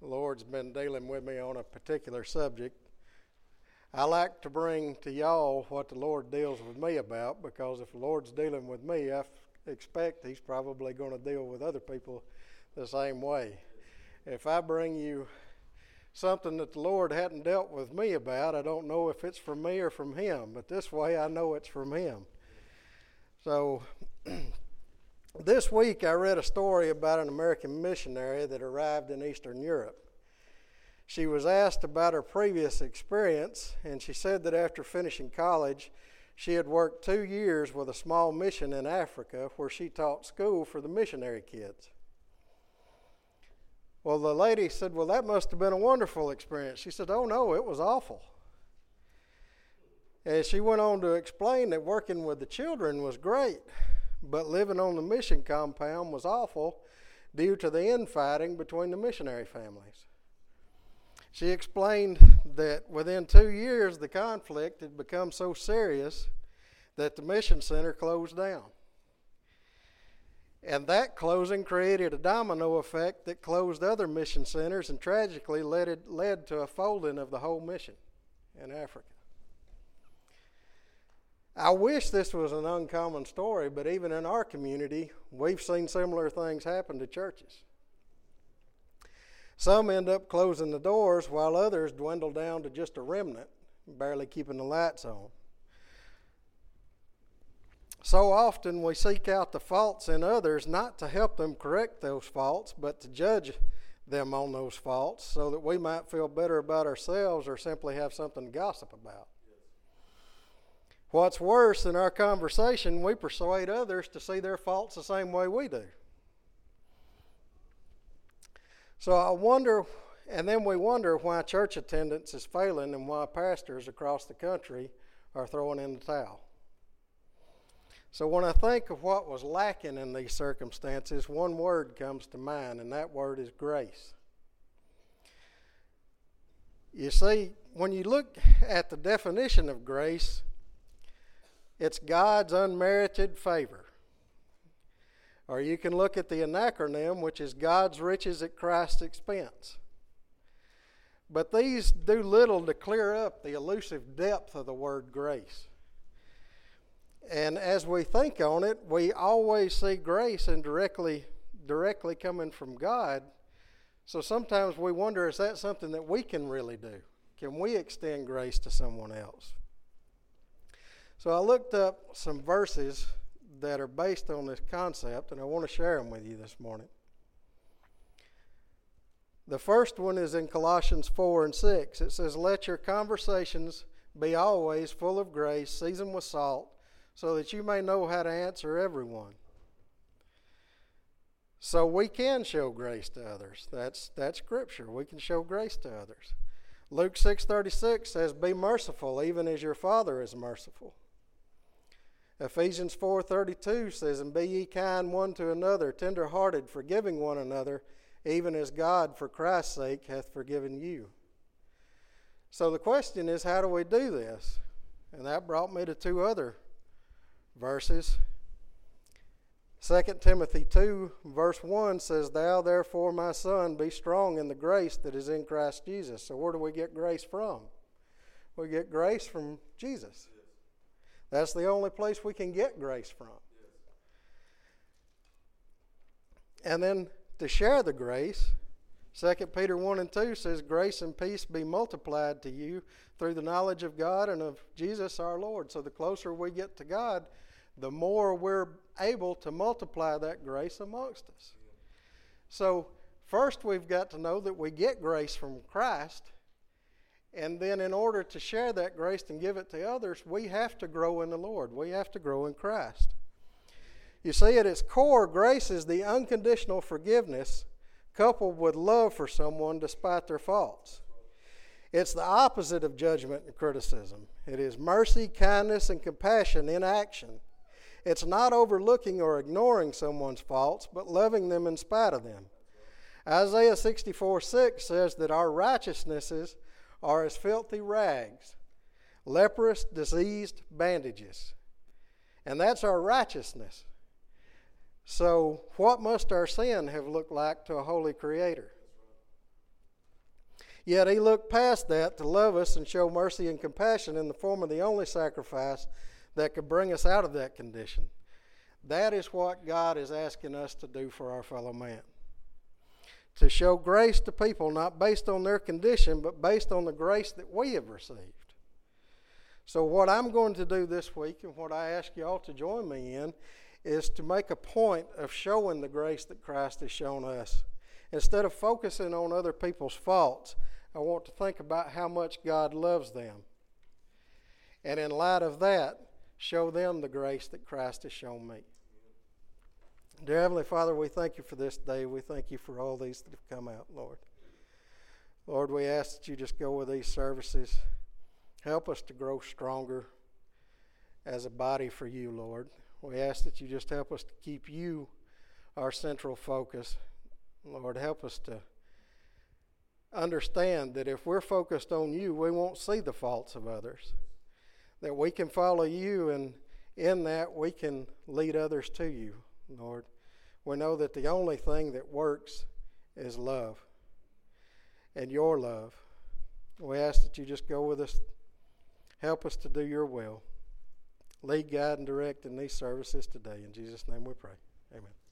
The Lord's been dealing with me on a particular subject. I like to bring to y'all what the Lord deals with me about because if the Lord's dealing with me, I expect He's probably going to deal with other people the same way. If I bring you something that the Lord hadn't dealt with me about, I don't know if it's from me or from Him, but this way I know it's from Him. So, this week I read a story about an American missionary that arrived in Eastern Europe. She was asked about her previous experience, and she said that after finishing college, she had worked two years with a small mission in Africa where she taught school for the missionary kids. Well, the lady said, Well, that must have been a wonderful experience. She said, Oh, no, it was awful. And she went on to explain that working with the children was great, but living on the mission compound was awful due to the infighting between the missionary families. She explained that within two years, the conflict had become so serious that the mission center closed down. And that closing created a domino effect that closed other mission centers and tragically led, it, led to a folding of the whole mission in Africa. I wish this was an uncommon story, but even in our community, we've seen similar things happen to churches. Some end up closing the doors while others dwindle down to just a remnant, barely keeping the lights on. So often we seek out the faults in others not to help them correct those faults, but to judge them on those faults so that we might feel better about ourselves or simply have something to gossip about. What's worse, in our conversation, we persuade others to see their faults the same way we do. So I wonder, and then we wonder why church attendance is failing and why pastors across the country are throwing in the towel. So when I think of what was lacking in these circumstances, one word comes to mind, and that word is grace. You see, when you look at the definition of grace, it's God's unmerited favor. Or you can look at the anacronym, which is God's riches at Christ's expense. But these do little to clear up the elusive depth of the word grace. And as we think on it, we always see grace and directly directly coming from God. So sometimes we wonder is that something that we can really do? Can we extend grace to someone else? So I looked up some verses that are based on this concept, and I want to share them with you this morning. The first one is in Colossians 4 and 6. It says, Let your conversations be always full of grace, seasoned with salt, so that you may know how to answer everyone. So we can show grace to others. That's, that's scripture. We can show grace to others. Luke 6:36 says, "Be merciful, even as your Father is merciful." Ephesians 4:32 says, "And be ye kind one to another, tender-hearted, forgiving one another, even as God for Christ's sake hath forgiven you." So the question is, how do we do this? And that brought me to two other verses. 2 Timothy 2, verse 1 says, Thou therefore, my son, be strong in the grace that is in Christ Jesus. So, where do we get grace from? We get grace from Jesus. That's the only place we can get grace from. And then to share the grace, 2 Peter 1 and 2 says, Grace and peace be multiplied to you through the knowledge of God and of Jesus our Lord. So the closer we get to God, the more we're able to multiply that grace amongst us. So, first we've got to know that we get grace from Christ. And then, in order to share that grace and give it to others, we have to grow in the Lord. We have to grow in Christ. You see, at its core, grace is the unconditional forgiveness coupled with love for someone despite their faults. It's the opposite of judgment and criticism. It is mercy, kindness, and compassion in action. It's not overlooking or ignoring someone's faults, but loving them in spite of them. Isaiah 64 6 says that our righteousnesses are as filthy rags, leprous, diseased bandages. And that's our righteousness. So, what must our sin have looked like to a holy Creator? Yet he looked past that to love us and show mercy and compassion in the form of the only sacrifice that could bring us out of that condition. That is what God is asking us to do for our fellow man. To show grace to people, not based on their condition, but based on the grace that we have received. So, what I'm going to do this week, and what I ask you all to join me in, is to make a point of showing the grace that Christ has shown us. Instead of focusing on other people's faults, I want to think about how much God loves them. And in light of that, show them the grace that Christ has shown me. Dear Heavenly Father, we thank you for this day. We thank you for all these that have come out, Lord. Lord, we ask that you just go with these services. Help us to grow stronger as a body for you, Lord. We ask that you just help us to keep you our central focus. Lord, help us to understand that if we're focused on you, we won't see the faults of others. That we can follow you, and in that we can lead others to you, Lord. We know that the only thing that works is love and your love. We ask that you just go with us, help us to do your will. Lead, guide, and direct in these services today. In Jesus' name we pray. Amen.